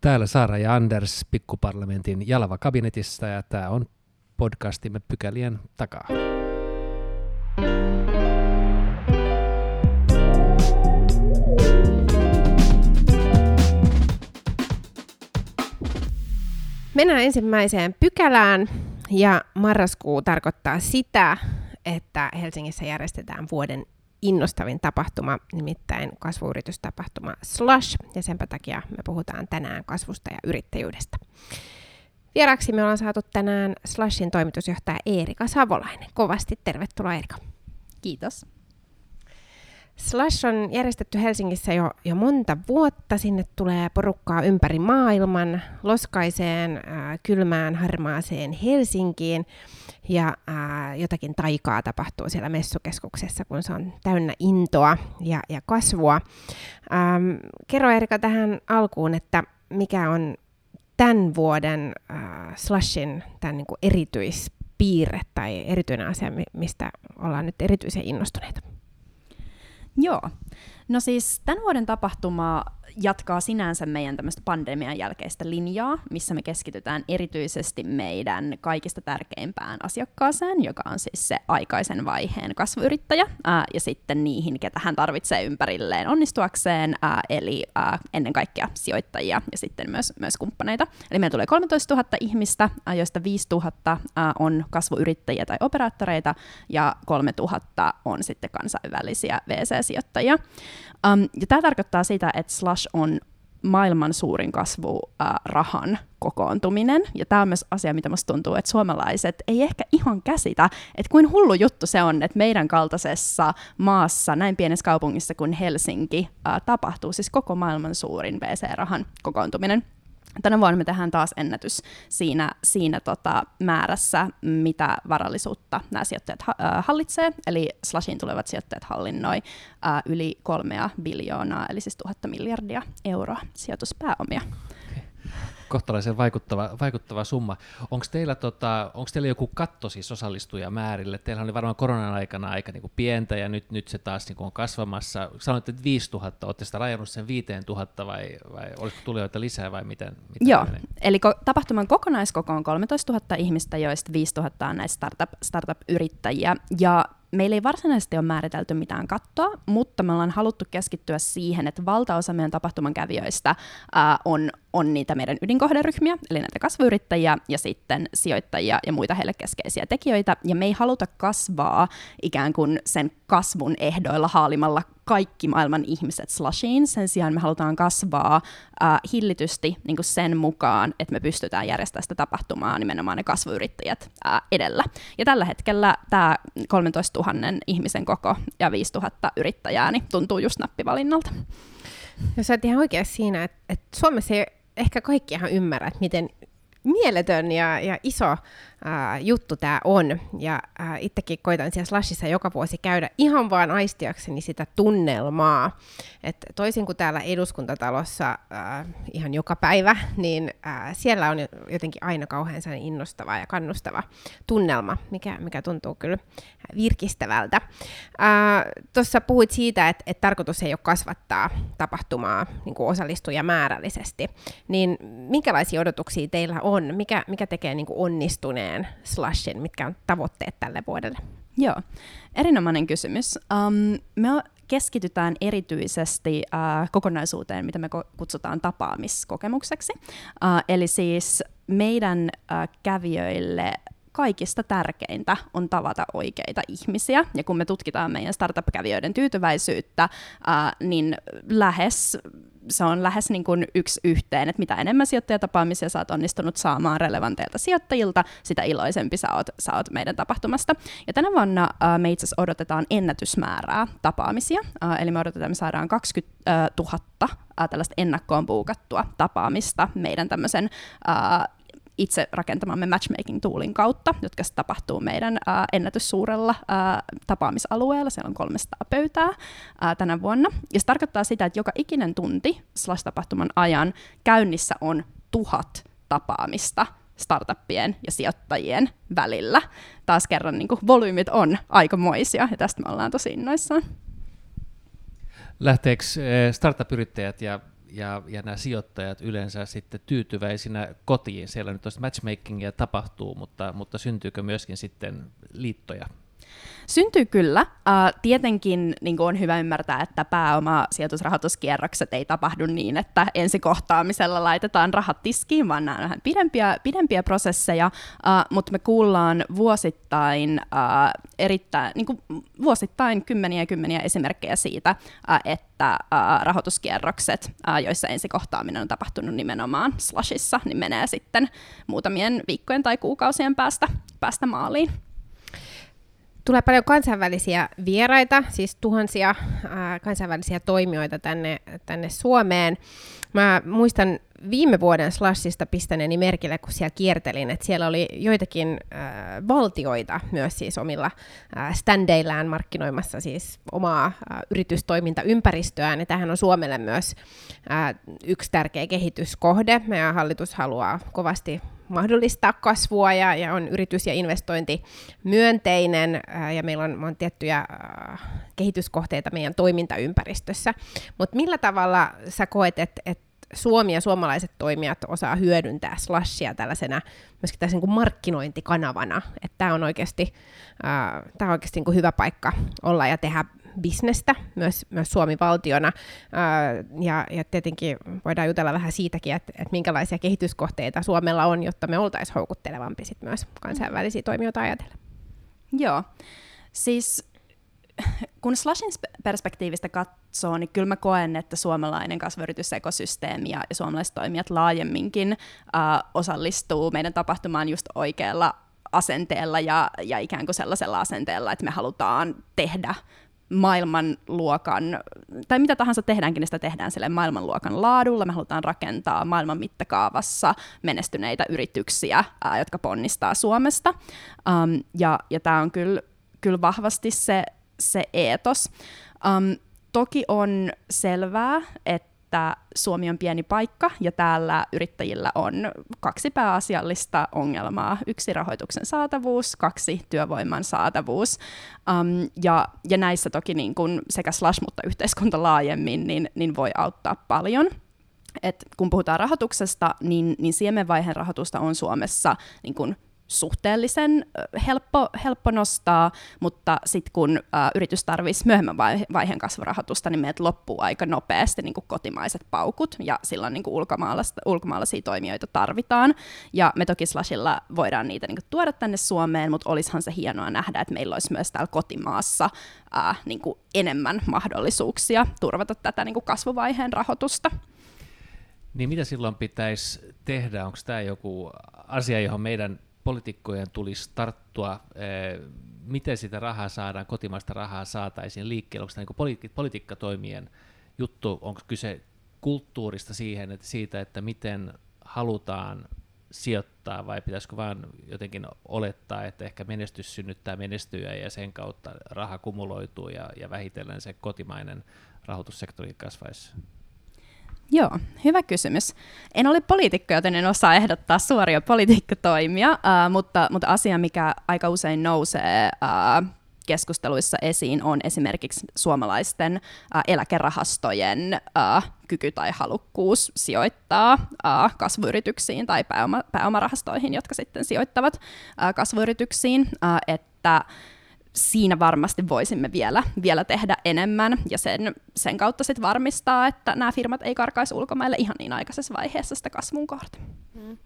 Täällä Saara ja Anders Pikkuparlamentin Jalava kabinetissa ja tämä on podcastimme pykälien takaa. Mennään ensimmäiseen pykälään ja marraskuu tarkoittaa sitä, että Helsingissä järjestetään vuoden innostavin tapahtuma, nimittäin kasvuyritystapahtuma Slush, ja sen takia me puhutaan tänään kasvusta ja yrittäjyydestä. Vieraksi me ollaan saatu tänään Slushin toimitusjohtaja Eerika Savolainen. Kovasti tervetuloa Eerika. Kiitos. Slash on järjestetty Helsingissä jo, jo monta vuotta. Sinne tulee porukkaa ympäri maailman, loskaiseen, äh, kylmään, harmaaseen Helsinkiin. Ja äh, jotakin taikaa tapahtuu siellä messukeskuksessa, kun se on täynnä intoa ja, ja kasvua. Ähm, kerro Erika tähän alkuun, että mikä on tämän vuoden äh, Slashin tämän niin kuin erityispiirre tai erityinen asia, mistä ollaan nyt erityisen innostuneita? Joo. No siis tämän vuoden tapahtuma jatkaa sinänsä meidän tämmöistä pandemian jälkeistä linjaa, missä me keskitytään erityisesti meidän kaikista tärkeimpään asiakkaaseen, joka on siis se aikaisen vaiheen kasvuyrittäjä, ää, ja sitten niihin, ketä hän tarvitsee ympärilleen onnistuakseen, ää, eli ää, ennen kaikkea sijoittajia ja sitten myös, myös kumppaneita. Eli meillä tulee 13 000 ihmistä, ää, joista 5 000 ää, on kasvuyrittäjiä tai operaattoreita, ja 3 000 on sitten kansainvälisiä VC-sijoittajia. Um, ja tämä tarkoittaa sitä, että Slush on maailman suurin kasvu äh, rahan kokoontuminen. Ja tämä on myös asia, mitä musta tuntuu, että suomalaiset ei ehkä ihan käsitä, että kuin hullu juttu se on, että meidän kaltaisessa maassa, näin pienessä kaupungissa kuin Helsinki, äh, tapahtuu siis koko maailman suurin VC-rahan kokoontuminen. Tänä vuonna me tehdään taas ennätys siinä, siinä tota määrässä, mitä varallisuutta nämä sijoittajat äh, hallitsee. Eli Slashin tulevat sijoittajat hallinnoi äh, yli kolmea biljoonaa, eli siis tuhatta miljardia euroa sijoituspääomia kohtalaisen vaikuttava, vaikuttava summa. Onko teillä, tota, onko teillä joku katto siis osallistujamäärille? Teillä oli varmaan koronan aikana aika niin kuin pientä ja nyt, nyt se taas niin kuin on kasvamassa. Sanoitte, että 5000, olette sitä rajannut sen 5000 vai, vai olisiko tulijoita lisää vai miten? miten Joo, menee? eli ko- tapahtuman kokonaiskoko on 13 000 ihmistä, joista 5000 on näistä startup, startup-yrittäjiä. Ja meillä ei varsinaisesti ole määritelty mitään kattoa, mutta me ollaan haluttu keskittyä siihen, että valtaosa meidän tapahtuman kävijöistä ää, on, on niitä meidän ydinkohderyhmiä, eli näitä kasvuyrittäjiä ja sitten sijoittajia ja muita heille keskeisiä tekijöitä. Ja me ei haluta kasvaa ikään kuin sen kasvun ehdoilla haalimalla kaikki maailman ihmiset slushiin. Sen sijaan me halutaan kasvaa äh, hillitysti niin kuin sen mukaan, että me pystytään järjestämään sitä tapahtumaa nimenomaan ne kasvuyrittäjät äh, edellä. Ja tällä hetkellä tämä 13 000 ihmisen koko ja 5 000 yrittäjää niin tuntuu just nappivalinnalta. Jos olet ihan oikeassa siinä, että, että Suomessa ei ehkä kaikki ihan ymmärrä, että miten mieletön ja, ja iso ää, juttu tämä on. Ja ää, itsekin koitan siellä Slashissa joka vuosi käydä ihan vaan aistiakseni sitä tunnelmaa. Et toisin kuin täällä eduskuntatalossa ää, ihan joka päivä, niin ää, siellä on jotenkin aina kauhean innostava ja kannustava tunnelma, mikä, mikä tuntuu kyllä virkistävältä. Tuossa puhuit siitä, että et tarkoitus ei ole kasvattaa tapahtumaa niin kuin osallistujamäärällisesti. Niin minkälaisia odotuksia teillä on? Mikä, mikä tekee niin kuin onnistuneen moneen slashin? Mitkä on tavoitteet tälle vuodelle? Joo, erinomainen kysymys. Um, me keskitytään erityisesti uh, kokonaisuuteen, mitä me kutsutaan tapaamiskokemukseksi. Uh, eli siis meidän uh, kävijöille kaikista tärkeintä on tavata oikeita ihmisiä. Ja kun me tutkitaan meidän startup-kävijöiden tyytyväisyyttä, ää, niin lähes se on lähes niin kuin yksi yhteen, että mitä enemmän sijoittajatapaamisia sä oot onnistunut saamaan relevanteilta sijoittajilta, sitä iloisempi sä oot, sä oot meidän tapahtumasta. Ja tänä vuonna uh, me itse asiassa odotetaan ennätysmäärää tapaamisia, uh, eli me odotetaan, että me saadaan 20 000 uh, tällaista ennakkoon puukattua tapaamista meidän tämmöisen itse rakentamamme matchmaking-toolin kautta, jotka tapahtuu meidän ää, ennätyssuurella ää, tapaamisalueella. Siellä on 300 pöytää ää, tänä vuonna. Ja se tarkoittaa sitä, että joka ikinen tunti Slash-tapahtuman ajan käynnissä on tuhat tapaamista startuppien ja sijoittajien välillä. Taas kerran niin kuin, volyymit on aikamoisia, ja tästä me ollaan tosi innoissaan. Lähteekö startup-yrittäjät ja ja, ja nämä sijoittajat yleensä sitten tyytyväisinä kotiin. Siellä nyt matchmakingia tapahtuu, mutta, mutta syntyykö myöskin sitten liittoja Syntyy kyllä. Tietenkin niin on hyvä ymmärtää, että pääoma sijoitusrahoituskierrokset ei tapahdu niin, että ensikohtaamisella laitetaan rahat tiskiin, vaan nämä on pidempiä, pidempiä prosesseja, mutta me kuullaan vuosittain, erittäin, niin kuin vuosittain kymmeniä ja kymmeniä esimerkkejä siitä, että uh, rahoituskierrokset, joissa ensikohtaaminen on tapahtunut nimenomaan slashissa, niin menee sitten muutamien viikkojen tai kuukausien päästä, päästä maaliin tulee paljon kansainvälisiä vieraita, siis tuhansia ää, kansainvälisiä toimijoita tänne, tänne Suomeen. Mä muistan viime vuoden Slashista pistäneeni merkille, kun siellä kiertelin, että siellä oli joitakin äh, valtioita myös siis omilla äh, standeillään markkinoimassa siis omaa äh, yritystoimintaympäristöään, ja tähän on Suomelle myös äh, yksi tärkeä kehityskohde. Meidän hallitus haluaa kovasti mahdollistaa kasvua ja, ja on yritys- ja investointi myönteinen ja meillä on, on tiettyjä kehityskohteita meidän toimintaympäristössä. Mutta millä tavalla sä koet, että et Suomi ja suomalaiset toimijat osaa hyödyntää slashia tällaisena myöskin tällaisen niin markkinointikanavana, että tämä on oikeasti, äh, tää on oikeasti niin hyvä paikka olla ja tehdä bisnestä, myös, myös Suomi-valtiona. ja, ja tietenkin voidaan jutella vähän siitäkin, että, että minkälaisia kehityskohteita Suomella on, jotta me oltaisiin houkuttelevampi sit myös kansainvälisiä toimijoita ajatella. Joo, siis kun Slashin perspektiivistä katsoo, niin kyllä mä koen, että suomalainen kasvuyritysekosysteemi ja, suomalaiset toimijat laajemminkin uh, osallistuu meidän tapahtumaan just oikealla asenteella ja, ja ikään kuin sellaisella asenteella, että me halutaan tehdä maailmanluokan, tai mitä tahansa tehdäänkin, niin sitä tehdään sille maailmanluokan laadulla. Me halutaan rakentaa maailman mittakaavassa menestyneitä yrityksiä, ää, jotka ponnistaa Suomesta. Um, ja ja tämä on kyllä, kyllä vahvasti se, se eetos. Um, toki on selvää, että että Suomi on pieni paikka ja täällä yrittäjillä on kaksi pääasiallista ongelmaa. Yksi rahoituksen saatavuus, kaksi työvoiman saatavuus. Um, ja, ja näissä toki niin kun sekä Slash, mutta yhteiskunta laajemmin niin, niin voi auttaa paljon. Et kun puhutaan rahoituksesta, niin, niin siemenvaiheen rahoitusta on Suomessa niin kun suhteellisen helppo, helppo nostaa, mutta sitten kun ä, yritys tarvitsisi myöhemmän vaiheen kasvurahoitusta, niin meiltä loppuu aika nopeasti niin kotimaiset paukut, ja silloin niin ulkomaalaisia toimijoita tarvitaan. Ja me toki Slashilla voidaan niitä niin tuoda tänne Suomeen, mutta olisihan se hienoa nähdä, että meillä olisi myös täällä kotimaassa ä, niin enemmän mahdollisuuksia turvata tätä niin kasvuvaiheen rahoitusta. Niin mitä silloin pitäisi tehdä? Onko tämä joku asia, johon meidän poliitikkojen tulisi tarttua, eh, miten sitä rahaa saadaan, kotimaista rahaa saataisiin liikkeelle, onko tämä niin politi- politiikkatoimien juttu, onko kyse kulttuurista siihen, että siitä, että miten halutaan sijoittaa vai pitäisikö vaan jotenkin olettaa, että ehkä menestys synnyttää menestyjä ja sen kautta raha kumuloituu ja, ja vähitellen se kotimainen rahoitussektori kasvaisi? Joo, hyvä kysymys. En ole poliitikko, joten en osaa ehdottaa suoria politiikkatoimia, uh, mutta, mutta asia, mikä aika usein nousee uh, keskusteluissa esiin, on esimerkiksi suomalaisten uh, eläkerahastojen uh, kyky tai halukkuus sijoittaa uh, kasvuyrityksiin tai pääoma, pääomarahastoihin, jotka sitten sijoittavat uh, kasvuyrityksiin, uh, että siinä varmasti voisimme vielä, vielä tehdä enemmän ja sen, sen kautta sitten varmistaa, että nämä firmat ei karkaisi ulkomaille ihan niin aikaisessa vaiheessa sitä kasvun kohta. Mm.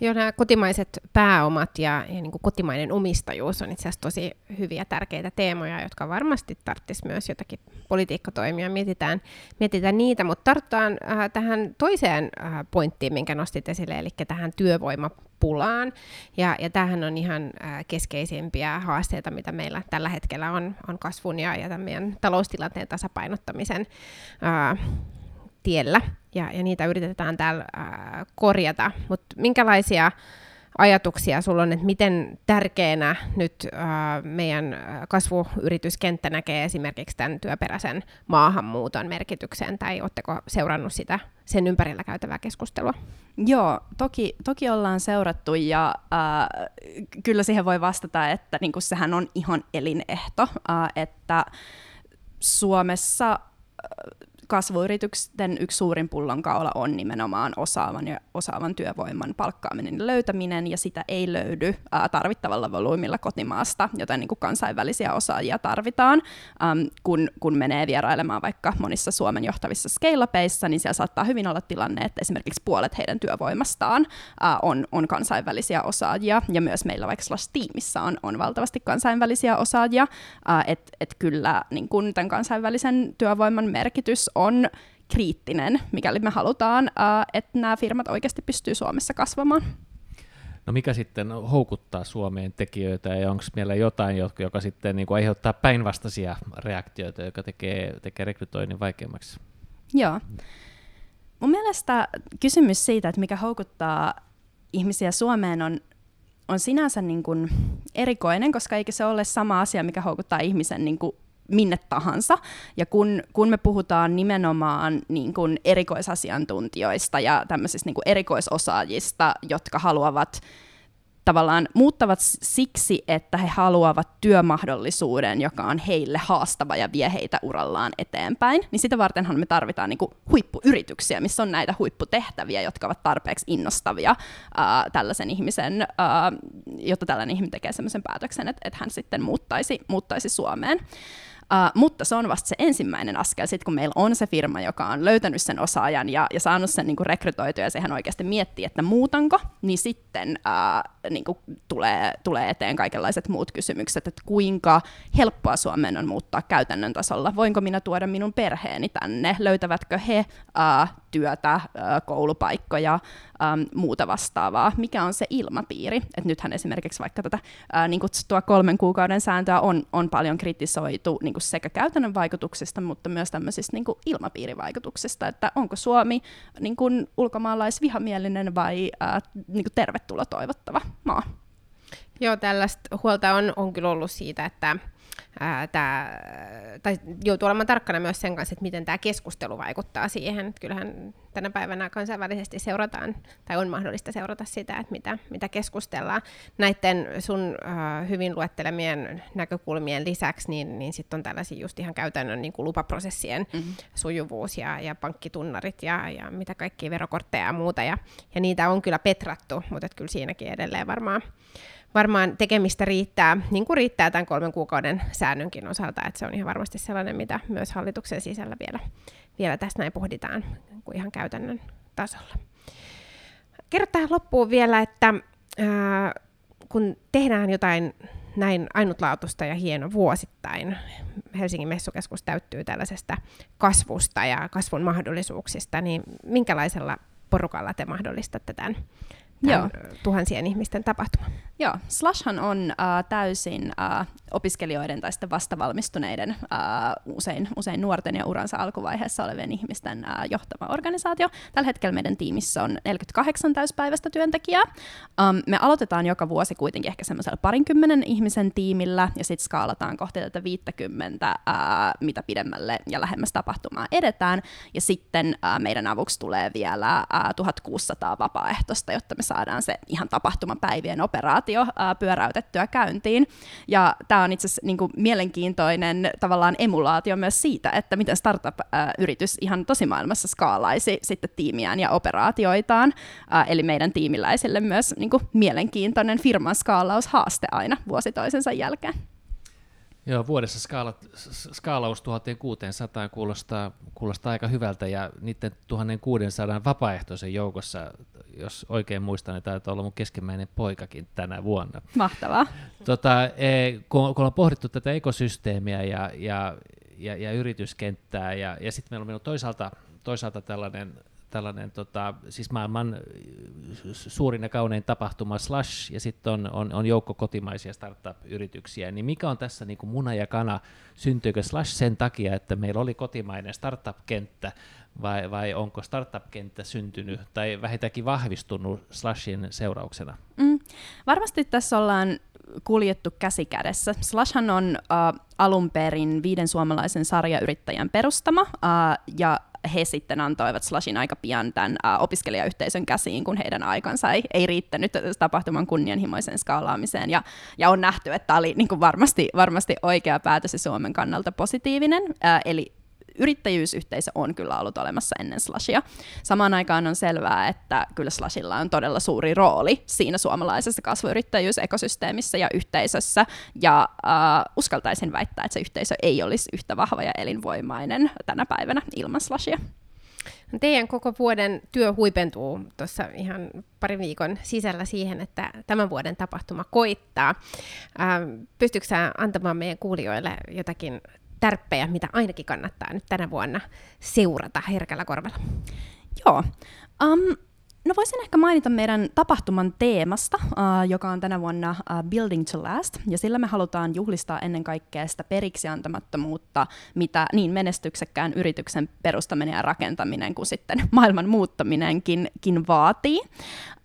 Joo, nämä kotimaiset pääomat ja, ja niin kuin kotimainen omistajuus on itse asiassa tosi hyviä tärkeitä teemoja, jotka varmasti tarvitsisi myös jotakin politiikkatoimia. Mietitään, mietitään niitä, mutta tarttutaan äh, tähän toiseen äh, pointtiin, minkä nostit esille, eli tähän työvoimapulaan. Ja, ja tämähän on ihan äh, keskeisimpiä haasteita, mitä meillä tällä hetkellä on, on kasvun ja, ja tämän meidän taloustilanteen tasapainottamisen äh, tiellä, ja, ja niitä yritetään täällä ää, korjata. Mutta minkälaisia ajatuksia sulla on, että miten tärkeänä nyt ää, meidän kasvuyrityskenttä näkee esimerkiksi tämän työperäisen maahanmuuton merkityksen, tai oletteko seurannut sitä sen ympärillä käytävää keskustelua? Joo, toki, toki ollaan seurattu ja äh, kyllä siihen voi vastata, että niin sehän on ihan elinehto, äh, että Suomessa kasvuyritysten yksi suurin pullonkaula on nimenomaan osaavan ja osaavan työvoiman palkkaaminen ja löytäminen, ja sitä ei löydy tarvittavalla volyymilla kotimaasta, joten niin kuin kansainvälisiä osaajia tarvitaan. Kun, kun menee vierailemaan vaikka monissa Suomen johtavissa scale niin siellä saattaa hyvin olla tilanne, että esimerkiksi puolet heidän työvoimastaan on, on kansainvälisiä osaajia, ja myös meillä vaikka Slash-tiimissä on, on valtavasti kansainvälisiä osaajia, että et kyllä niin kun tämän kansainvälisen työvoiman merkitys kriittinen, mikäli me halutaan, että nämä firmat oikeasti pystyy Suomessa kasvamaan. No mikä sitten houkuttaa Suomeen tekijöitä ja onko meillä jotain, joka, joka sitten niin kuin aiheuttaa päinvastaisia reaktioita, joka tekee, tekee rekrytoinnin vaikeammaksi? Joo. Mun mielestä kysymys siitä, että mikä houkuttaa ihmisiä Suomeen on, on sinänsä niin kuin erikoinen, koska eikä se ole sama asia, mikä houkuttaa ihmisen niin kuin minne tahansa. Ja kun, kun me puhutaan nimenomaan niin kuin erikoisasiantuntijoista ja tämmöisistä niin kuin erikoisosaajista, jotka haluavat tavallaan muuttavat siksi, että he haluavat työmahdollisuuden, joka on heille haastava ja vie heitä urallaan eteenpäin, niin sitä vartenhan me tarvitaan niin kuin huippuyrityksiä, missä on näitä huipputehtäviä, jotka ovat tarpeeksi innostavia ää, tällaisen ihmisen, ää, jotta tällainen ihminen tekee sellaisen päätöksen, että, että hän sitten muuttaisi, muuttaisi Suomeen. Uh, mutta se on vasta se ensimmäinen askel, sit kun meillä on se firma, joka on löytänyt sen osaajan ja, ja saanut sen niin kuin rekrytoitua ja sehän oikeasti miettii, että muutanko, niin sitten uh, niin kuin tulee, tulee eteen kaikenlaiset muut kysymykset, että kuinka helppoa Suomeen on muuttaa käytännön tasolla. Voinko minä tuoda minun perheeni tänne? Löytävätkö he uh, työtä, koulupaikkoja, muuta vastaavaa. Mikä on se ilmapiiri? Et nythän esimerkiksi vaikka tätä niin kutsuttua kolmen kuukauden sääntöä on, on paljon kritisoitu niin sekä käytännön vaikutuksista, mutta myös tämmöisistä niin ilmapiirivaikutuksista, että onko Suomi niin kuin ulkomaalaisvihamielinen vai ää, niin kuin tervetuloa toivottava maa. Joo, tällaista huolta on, on kyllä ollut siitä, että ää, tää, tai joutuu olemaan tarkkana myös sen kanssa, että miten tämä keskustelu vaikuttaa siihen. Kyllähän tänä päivänä kansainvälisesti seurataan, tai on mahdollista seurata sitä, että mitä, mitä keskustellaan. Näiden sun äh, hyvin luettelemien näkökulmien lisäksi, niin, niin sitten on tällaisia just ihan käytännön niin kuin lupaprosessien mm-hmm. sujuvuus ja, ja pankkitunnarit ja, ja mitä kaikkia verokortteja ja muuta. Ja, ja niitä on kyllä petrattu, mutta kyllä siinäkin edelleen varmaan varmaan tekemistä riittää, niin kuin riittää tämän kolmen kuukauden säännönkin osalta, että se on ihan varmasti sellainen, mitä myös hallituksen sisällä vielä, vielä tässä näin pohditaan kuin ihan käytännön tasolla. Kerro tähän loppuun vielä, että ää, kun tehdään jotain näin ainutlaatuista ja hieno vuosittain. Helsingin messukeskus täyttyy tällaisesta kasvusta ja kasvun mahdollisuuksista, niin minkälaisella porukalla te mahdollistatte tämän Joo. tuhansien ihmisten tapahtuma. Joo, Slashhan on äh, täysin äh, opiskelijoiden tai sitten vastavalmistuneiden, äh, usein, usein nuorten ja uransa alkuvaiheessa olevien ihmisten äh, johtama organisaatio. Tällä hetkellä meidän tiimissä on 48 täyspäiväistä työntekijää. Um, me aloitetaan joka vuosi kuitenkin ehkä semmoisella parinkymmenen ihmisen tiimillä ja sitten skaalataan kohti tätä 50, äh, mitä pidemmälle ja lähemmäs tapahtumaa edetään. Ja sitten äh, meidän avuksi tulee vielä äh, 1600 vapaaehtoista, jotta me saadaan se ihan tapahtumapäivien operaatio ää, pyöräytettyä käyntiin. Ja tämä on itse asiassa niin mielenkiintoinen tavallaan emulaatio myös siitä, että miten startup-yritys ihan tosimaailmassa skaalaisi sitten tiimiään ja operaatioitaan. Ää, eli meidän tiimiläisille myös niin mielenkiintoinen firman skaalaushaaste aina vuosi toisensa jälkeen. Joo, vuodessa skaala, skaalaus 1600 kuulostaa, kuulostaa aika hyvältä, ja niiden 1600 vapaaehtoisen joukossa, jos oikein muistan, niin taitaa olla mun keskimmäinen poikakin tänä vuonna. Mahtavaa. Tota, e, kun, kun on pohdittu tätä ekosysteemiä ja, ja, ja, ja yrityskenttää, ja, ja sitten meillä on toisaalta, toisaalta tällainen tällainen tota, siis maailman suurin ja kaunein tapahtuma Slash, ja sitten on, on, on joukko kotimaisia startup-yrityksiä, niin mikä on tässä niin kuin muna ja kana? Syntyykö Slash sen takia, että meillä oli kotimainen startup-kenttä, vai, vai onko startup-kenttä syntynyt tai vähintäänkin vahvistunut Slashin seurauksena? Mm, varmasti tässä ollaan kuljettu käsi kädessä. Slashhan on uh, alun perin viiden suomalaisen sarjayrittäjän perustama, uh, ja he sitten antoivat Slashin aika pian tämän uh, opiskelijayhteisön käsiin, kun heidän aikansa ei, ei riittänyt tapahtuman kunnianhimoisen skaalaamiseen. Ja, ja on nähty, että tämä oli niin kuin varmasti, varmasti oikea päätös ja Suomen kannalta positiivinen. Uh, eli yrittäjyysyhteisö on kyllä ollut olemassa ennen Slashia. Samaan aikaan on selvää, että kyllä Slashilla on todella suuri rooli siinä suomalaisessa kasvuyrittäjyysekosysteemissä ja yhteisössä, ja uh, uskaltaisin väittää, että se yhteisö ei olisi yhtä vahva ja elinvoimainen tänä päivänä ilman Slashia. Teidän koko vuoden työ huipentuu tuossa ihan parin viikon sisällä siihen, että tämän vuoden tapahtuma koittaa. Pystytkö sä antamaan meidän kuulijoille jotakin tärppejä, mitä ainakin kannattaa nyt tänä vuonna seurata herkällä korvalla? Joo. Um, No voisin ehkä mainita meidän tapahtuman teemasta, uh, joka on tänä vuonna uh, Building to Last, ja sillä me halutaan juhlistaa ennen kaikkea sitä periksi antamattomuutta, mitä niin menestyksekkään yrityksen perustaminen ja rakentaminen kuin sitten maailman muuttaminenkin vaatii.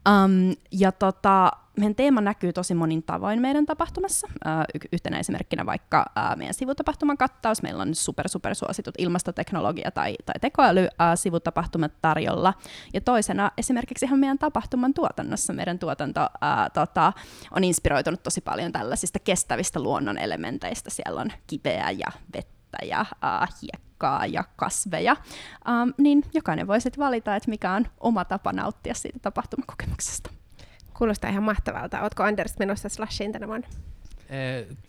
Um, ja tota, meidän teema näkyy tosi monin tavoin meidän tapahtumassa. Y- yhtenä esimerkkinä vaikka meidän sivutapahtuman kattaus. Meillä on super, super suositut ilmastoteknologia- tai, tai tekoäly-sivutapahtumat tarjolla. Ja toisena esimerkiksi ihan meidän tapahtuman tuotannossa. Meidän tuotanto ää, tota, on inspiroitunut tosi paljon tällaisista kestävistä luonnon elementeistä. Siellä on kiveä ja vettä ja ää, hiekkaa ja kasveja, um, niin jokainen voi sitten valita, että mikä on oma tapa nauttia siitä tapahtumakokemuksesta. Kuulostaa ihan mahtavalta. Oletko Anders menossa Slashiin tänä vuonna?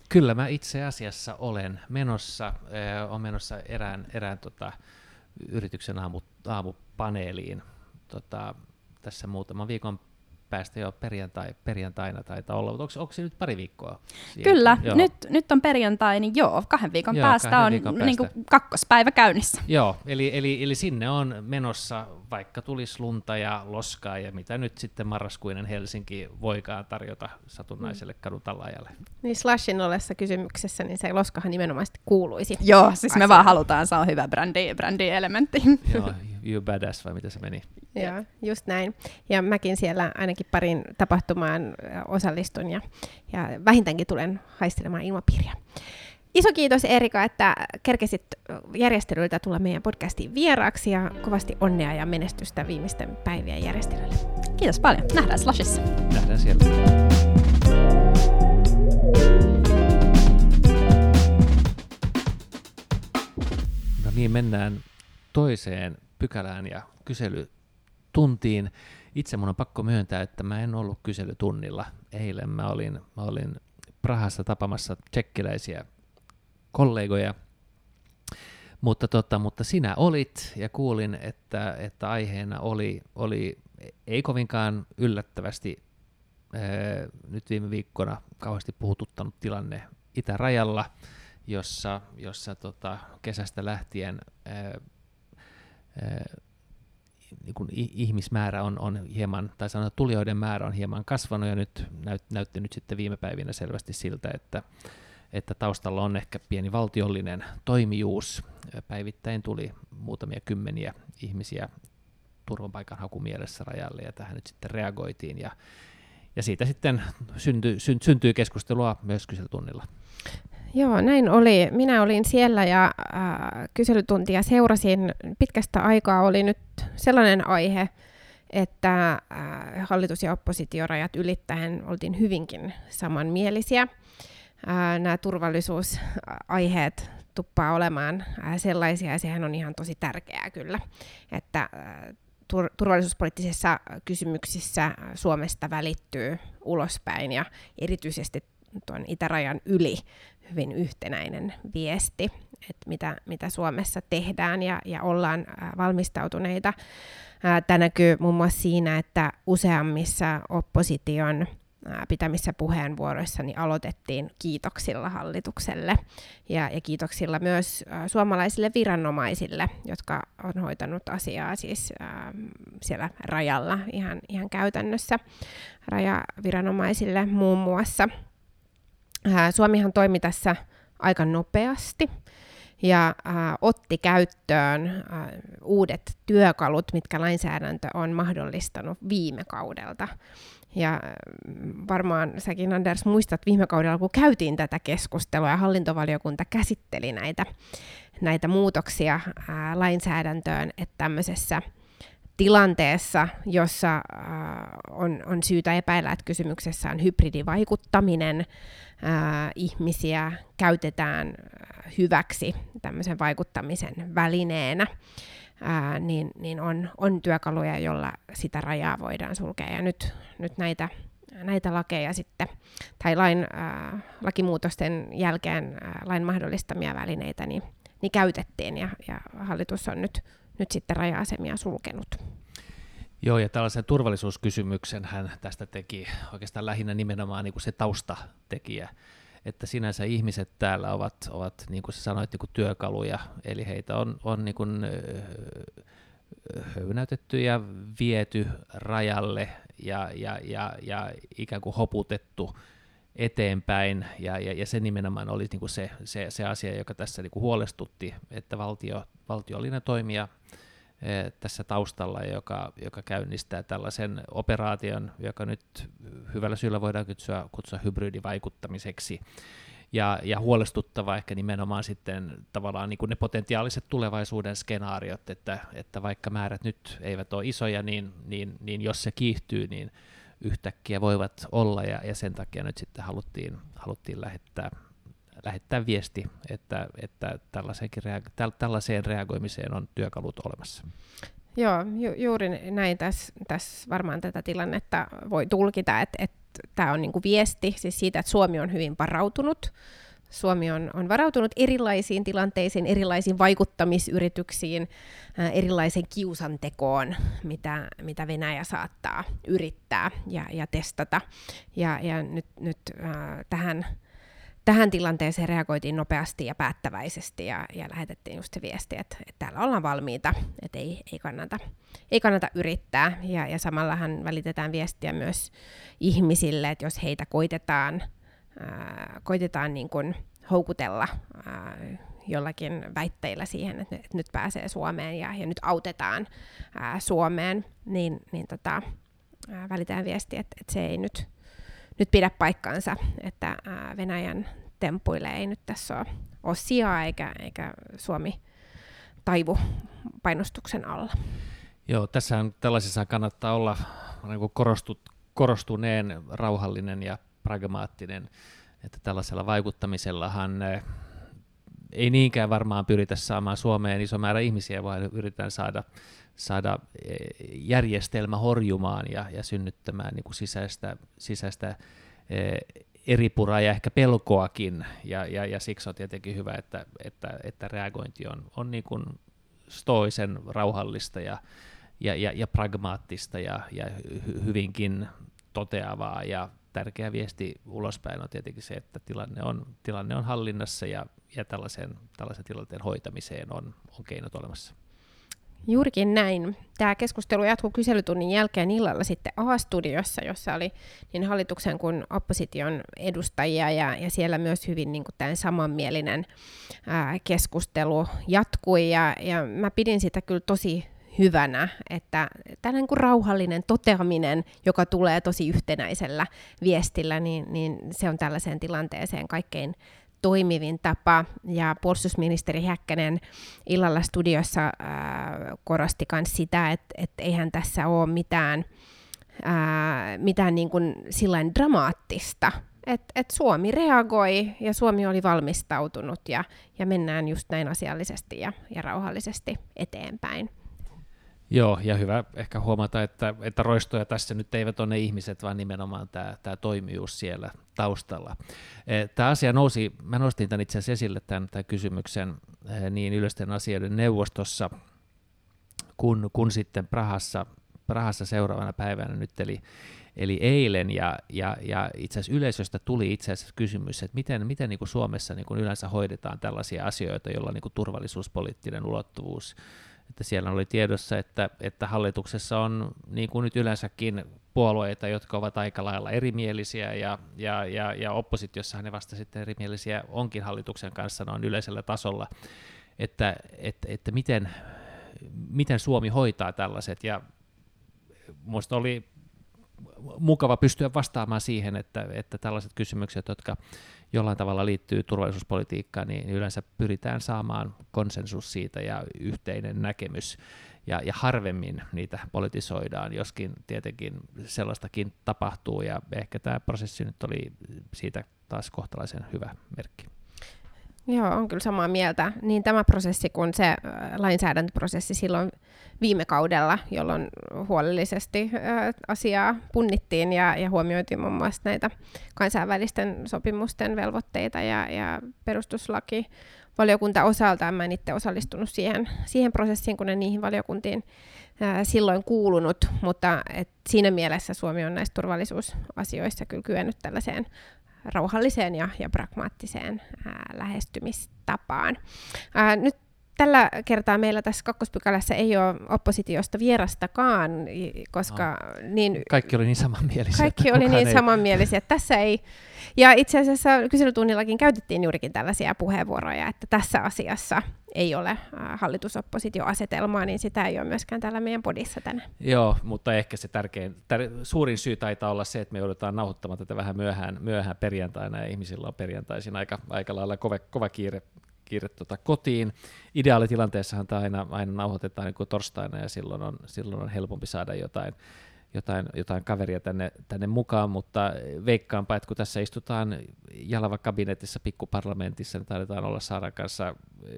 Kyllä mä itse asiassa olen menossa. Olen menossa erään, erään tota, yrityksen aamu, aamupaneeliin tota, tässä muutaman viikon päästä jo perjantai, perjantaina taitaa olla, mutta onko, onko se nyt pari viikkoa? Siihen? Kyllä, nyt, nyt on perjantai, niin joo, kahden viikon joo, päästä kahden on viikon päästä. Niin kuin kakkospäivä käynnissä. Joo, eli, eli, eli sinne on menossa, vaikka tulisi lunta ja loskaa ja mitä nyt sitten marraskuinen Helsinki voikaan tarjota satunnaiselle mm. kadutalajalle. Niin Slashin ollessa kysymyksessä, niin se loskahan nimenomaan kuuluisi. Joo, siis me vaan halutaan, se on hyvä brändi, brändi-elementti. Joo, you badass vai mitä se meni? Joo, just näin. Ja mäkin siellä ainakin parin tapahtumaan osallistun ja, ja vähintäänkin tulen haistelemaan ilmapiiriä. Iso kiitos Erika, että kerkesit järjestelyiltä tulla meidän podcastiin vieraaksi ja kovasti onnea ja menestystä viimeisten päivien järjestelyille. Kiitos paljon. Nähdään Slashissa. Nähdään siellä. No niin, mennään toiseen pykälään ja kyselytuntiin. Itse mun on pakko myöntää, että mä en ollut kyselytunnilla eilen. Mä olin, mä olin Prahassa tapamassa tsekkiläisiä kollegoja, mutta, tota, mutta sinä olit ja kuulin, että, että aiheena oli, oli ei kovinkaan yllättävästi ää, nyt viime viikkona kauheasti puhututtanut tilanne itärajalla, jossa, jossa tota, kesästä lähtien ää, niin kuin ihmismäärä on, on hieman, tai sanotaan tulijoiden määrä on hieman kasvanut, ja nyt näyt, näytti nyt sitten viime päivinä selvästi siltä, että, että taustalla on ehkä pieni valtiollinen toimijuus. Päivittäin tuli muutamia kymmeniä ihmisiä turvapaikanhakumielessä rajalle, ja tähän nyt sitten reagoitiin, ja, ja siitä sitten syntyi, syntyi keskustelua myös kyselytunnilla. Joo, näin oli. Minä olin siellä ja äh, kyselytuntia seurasin. Pitkästä aikaa oli nyt sellainen aihe, että äh, hallitus- ja oppositiorajat ylittäen oltiin hyvinkin samanmielisiä. Äh, nämä turvallisuusaiheet tuppaa olemaan äh, sellaisia, ja sehän on ihan tosi tärkeää kyllä, että äh, tur- turvallisuuspoliittisissa kysymyksissä Suomesta välittyy ulospäin ja erityisesti tuon itärajan yli hyvin yhtenäinen viesti, että mitä, mitä Suomessa tehdään ja, ja ollaan valmistautuneita. Tämä näkyy muun muassa siinä, että useammissa opposition pitämissä puheenvuoroissa niin aloitettiin kiitoksilla hallitukselle ja, ja kiitoksilla myös suomalaisille viranomaisille, jotka on hoitanut asiaa siis siellä rajalla ihan, ihan käytännössä rajaviranomaisille muun muassa. Suomihan toimi tässä aika nopeasti ja äh, otti käyttöön äh, uudet työkalut, mitkä lainsäädäntö on mahdollistanut viime kaudelta. Ja varmaan säkin Anders muistat viime kaudella, kun käytiin tätä keskustelua ja hallintovaliokunta käsitteli näitä, näitä muutoksia ää, lainsäädäntöön, että tämmöisessä tilanteessa, jossa äh, on, on syytä epäillä, että kysymyksessä on hybridivaikuttaminen, ää, ihmisiä käytetään hyväksi tämmöisen vaikuttamisen välineenä, ää, niin, niin on, on työkaluja, jolla sitä rajaa voidaan sulkea. Ja nyt, nyt näitä, näitä lakeja sitten, tai lain, ää, lakimuutosten jälkeen ää, lain mahdollistamia välineitä, niin, niin käytettiin, ja, ja hallitus on nyt, nyt sitten raja-asemia sulkenut. Joo, ja tällaisen turvallisuuskysymyksen hän tästä teki oikeastaan lähinnä nimenomaan niin kuin se taustatekijä, että sinänsä ihmiset täällä ovat, ovat niin kuin sä sanoit, niin kuin työkaluja, eli heitä on, on niin kuin, höynäytetty ja viety rajalle ja, ja, ja, ja ikään kuin hoputettu eteenpäin, ja, ja, ja se nimenomaan oli niin kuin se, se, se asia, joka tässä niin kuin huolestutti, että valtio, valtiollinen toimija Eh, tässä taustalla, joka, joka käynnistää tällaisen operaation, joka nyt hyvällä syyllä voidaan kutsua, kutsua hybridivaikuttamiseksi. Ja, ja huolestuttava ehkä nimenomaan sitten tavallaan niin kuin ne potentiaaliset tulevaisuuden skenaariot, että, että vaikka määrät nyt eivät ole isoja, niin, niin, niin jos se kiihtyy, niin yhtäkkiä voivat olla, ja, ja sen takia nyt sitten haluttiin, haluttiin lähettää lähettää viesti, että, että rea- tällaiseen reagoimiseen on työkalut olemassa. Joo, ju- juuri näin tässä täs varmaan tätä tilannetta voi tulkita, että, että tämä on niinku viesti siis siitä, että Suomi on hyvin varautunut. Suomi on, on varautunut erilaisiin tilanteisiin, erilaisiin vaikuttamisyrityksiin, ää, erilaisen kiusantekoon, mitä, mitä Venäjä saattaa yrittää ja, ja testata. Ja, ja nyt, nyt ää, tähän tähän tilanteeseen reagoitiin nopeasti ja päättäväisesti ja, ja lähetettiin just se viesti, että, että täällä ollaan valmiita, että ei, ei, kannata, ei kannata yrittää. Ja, ja samallahan välitetään viestiä myös ihmisille, että jos heitä koitetaan, ää, koitetaan niin kuin houkutella ää, jollakin väitteillä siihen, että, että nyt pääsee Suomeen ja, ja nyt autetaan ää, Suomeen, niin, niin tota, ää, välitään viesti, että, että se ei nyt nyt pidä paikkaansa, että Venäjän tempuille ei nyt tässä ole, ole sijaa eikä, eikä Suomi taivu painostuksen alla. Joo, tässä tällaisessa kannattaa olla niin korostut, korostuneen, rauhallinen ja pragmaattinen, että tällaisella vaikuttamisellahan ei niinkään varmaan pyritä saamaan Suomeen iso määrä ihmisiä, vaan yritetään saada, saada e, järjestelmä horjumaan ja, ja synnyttämään niin kuin sisäistä, sisäistä e, eripuraa ja ehkä pelkoakin, ja, ja, ja siksi on tietenkin hyvä, että, että, että reagointi on, on niin kuin stoisen rauhallista ja, ja, ja, ja pragmaattista ja, ja hyvinkin toteavaa, ja tärkeä viesti ulospäin on tietenkin se, että tilanne on, tilanne on hallinnassa ja, ja tällaisen, tällaisen tilanteen hoitamiseen on, on keinot olemassa. Juurikin näin. Tämä keskustelu jatkuu kyselytunnin jälkeen illalla sitten A-studiossa, jossa oli niin hallituksen kuin opposition edustajia ja, ja siellä myös hyvin niin tämän samanmielinen ää, keskustelu jatkui ja, ja mä pidin sitä kyllä tosi hyvänä, että tällainen kuin rauhallinen toteaminen, joka tulee tosi yhtenäisellä viestillä, niin, niin se on tällaiseen tilanteeseen kaikkein toimivin tapa. Ja puolustusministeri Häkkänen illalla studiossa ää, korosti myös sitä, että, että eihän tässä ole mitään, ää, mitään niin kuin sillain dramaattista, että et Suomi reagoi ja Suomi oli valmistautunut ja, ja mennään just näin asiallisesti ja, ja rauhallisesti eteenpäin. Joo, ja hyvä ehkä huomata, että, että roistoja tässä nyt eivät ole ne ihmiset, vaan nimenomaan tämä, tämä toimijuus siellä taustalla. E, tämä asia nousi, mä nostin tämän itse asiassa esille tämän, tämän kysymyksen e, niin yleisten asioiden neuvostossa, kun, kun sitten Prahassa, Prahassa seuraavana päivänä nyt, eli, eli eilen, ja, ja, ja itse asiassa yleisöstä tuli itse asiassa kysymys, että miten, miten niin kuin Suomessa niin kuin yleensä hoidetaan tällaisia asioita, joilla niin kuin turvallisuuspoliittinen ulottuvuus että siellä oli tiedossa, että, että hallituksessa on niin kuin nyt yleensäkin puolueita, jotka ovat aika lailla erimielisiä ja, ja, ja, ja oppositiossa ne vasta sitten erimielisiä onkin hallituksen kanssa noin yleisellä tasolla, että, että, että miten, miten Suomi hoitaa tällaiset. Ja minusta oli mukava pystyä vastaamaan siihen, että, että tällaiset kysymykset, jotka jollain tavalla liittyy turvallisuuspolitiikkaan, niin yleensä pyritään saamaan konsensus siitä ja yhteinen näkemys. ja, ja harvemmin niitä politisoidaan, joskin tietenkin sellaistakin tapahtuu, ja ehkä tämä prosessi nyt oli siitä taas kohtalaisen hyvä merkki. Joo, on kyllä samaa mieltä. Niin tämä prosessi kuin se lainsäädäntöprosessi silloin viime kaudella, jolloin huolellisesti asiaa punnittiin ja, ja huomioitiin muun muassa näitä kansainvälisten sopimusten velvoitteita ja, ja perustuslaki valiokunta osaltaan. Mä en itse osallistunut siihen, siihen prosessiin, kun en niihin valiokuntiin ää, silloin kuulunut, mutta et siinä mielessä Suomi on näissä turvallisuusasioissa kyllä kyennyt tällaiseen rauhalliseen ja, ja pragmaattiseen ää, lähestymistapaan. Ää, nyt tällä kertaa meillä tässä kakkospykälässä ei ole oppositiosta vierastakaan, koska... No. Niin, kaikki oli niin samanmielisiä. Kaikki oli niin ei... samanmielisiä. Tässä ei... Ja itse asiassa kyselytunnillakin käytettiin juurikin tällaisia puheenvuoroja, että tässä asiassa ei ole hallitusoppositioasetelmaa, niin sitä ei ole myöskään täällä meidän podissa tänään. Joo, mutta ehkä se tärkein, tär, suurin syy taitaa olla se, että me joudutaan nauhoittamaan tätä vähän myöhään, myöhään perjantaina, ja ihmisillä on perjantaisin aika, aika lailla kova, kova kiire kiire tota kotiin. Ideaalitilanteessahan tämä aina, aina nauhoitetaan niin kuin torstaina ja silloin on, silloin on helpompi saada jotain, jotain, jotain kaveria tänne, tänne mukaan, mutta veikkaanpa, että kun tässä istutaan Jalava kabinetissa pikkuparlamentissa, niin taidetaan olla Saaran kanssa eh,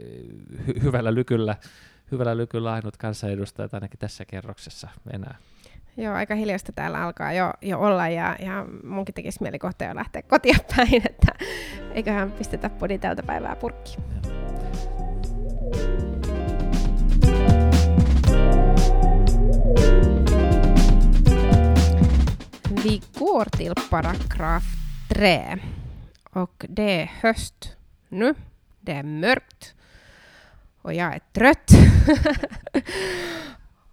hy- hyvällä lykyllä, hyvällä lykyllä ainut kansanedustajat ainakin tässä kerroksessa enää. Joo, aika hiljasta täällä alkaa jo, jo olla ja, ja munkin tekisi mieli kohta jo lähteä kotia päin, että eiköhän pistetä podi tältä päivää purkki. Vi går till paragraf 3 och det är höst nu. Det är mörkt och jag är trött.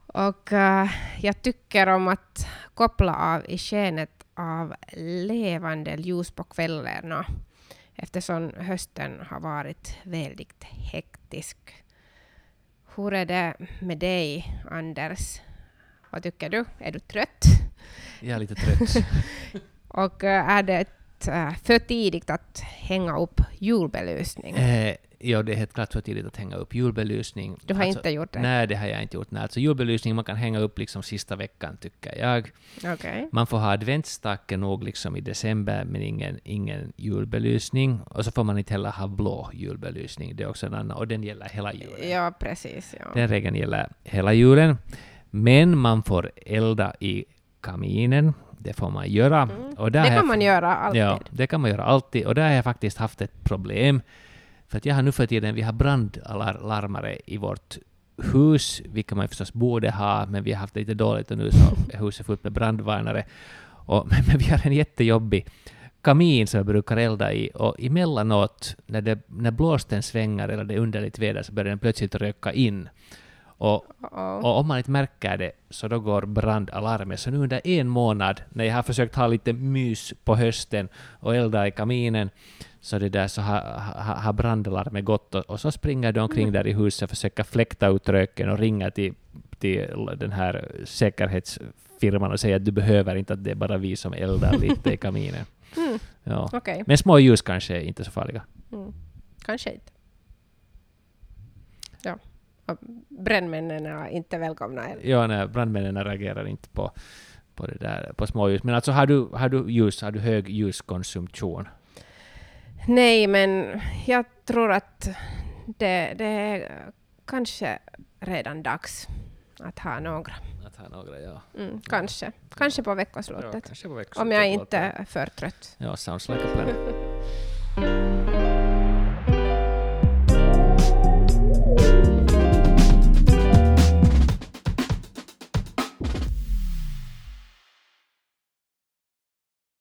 Och uh, jag tycker om att koppla av i skenet av levande ljus på kvällarna eftersom hösten har varit väldigt hektisk. Hur är det med dig, Anders? Vad tycker du? Är du trött? Jag är lite trött. Och uh, är det uh, för tidigt att hänga upp julbelysning? Eh, Ja, det är helt klart för tidigt att hänga upp julbelysning. Du har alltså, inte gjort det? Nej, det har jag inte gjort. Nej, alltså julbelysning man kan hänga upp liksom sista veckan, tycker jag. Okay. Man får ha adventsstake nog liksom i december, men ingen, ingen julbelysning. Och så får man inte heller ha blå julbelysning. Det är också en annan, och den gäller hela julen. Ja, precis. Ja. Den regeln gäller hela julen. Men man får elda i kaminen. Det får man göra. Mm. Och det kan man göra alltid. Ja, det kan man göra alltid. Och där har jag faktiskt haft ett problem. För att jag har nu för tiden, vi har brandlarmare i vårt hus, vilka man förstås borde ha, men vi har haft det lite dåligt och nu så är huset fullt med brandvarnare. Och, men, men vi har en jättejobbig kamin som jag brukar elda i och emellanåt när, det, när blåsten svänger eller det är underligt väder så börjar den plötsligt röka in. Och, och, om man inte märker det så då går brandalarmet. Så nu under en månad när jag har försökt ha lite mys på hösten och elda i kaminen så det där så har, har, har brandalarmet gått och, och, så springer de omkring mm. där i huset och försöker fläkta ut röken och ringa till, till den här säkerhetsfirman och säga att du behöver inte, att det är bara vi som eldar lite i kaminen. Mm. Ja. Okay. Men små ljus kanske är inte så farliga. Mm. Kanske inte. Brännmännen är inte välkomna? Eller? Ja, nej, brandmännen reagerar inte på, på, det där, på småljus. Men alltså har du, har du ljus, har du hög ljuskonsumtion? Nej, men jag tror att det, det är kanske redan dags att ha några. Att ha några, ja. Mm, kanske. Ja. Kanske på veckoslutet. Ja, kanske på veckoslutet. Om jag inte är för trött. Ja, sounds like a plan.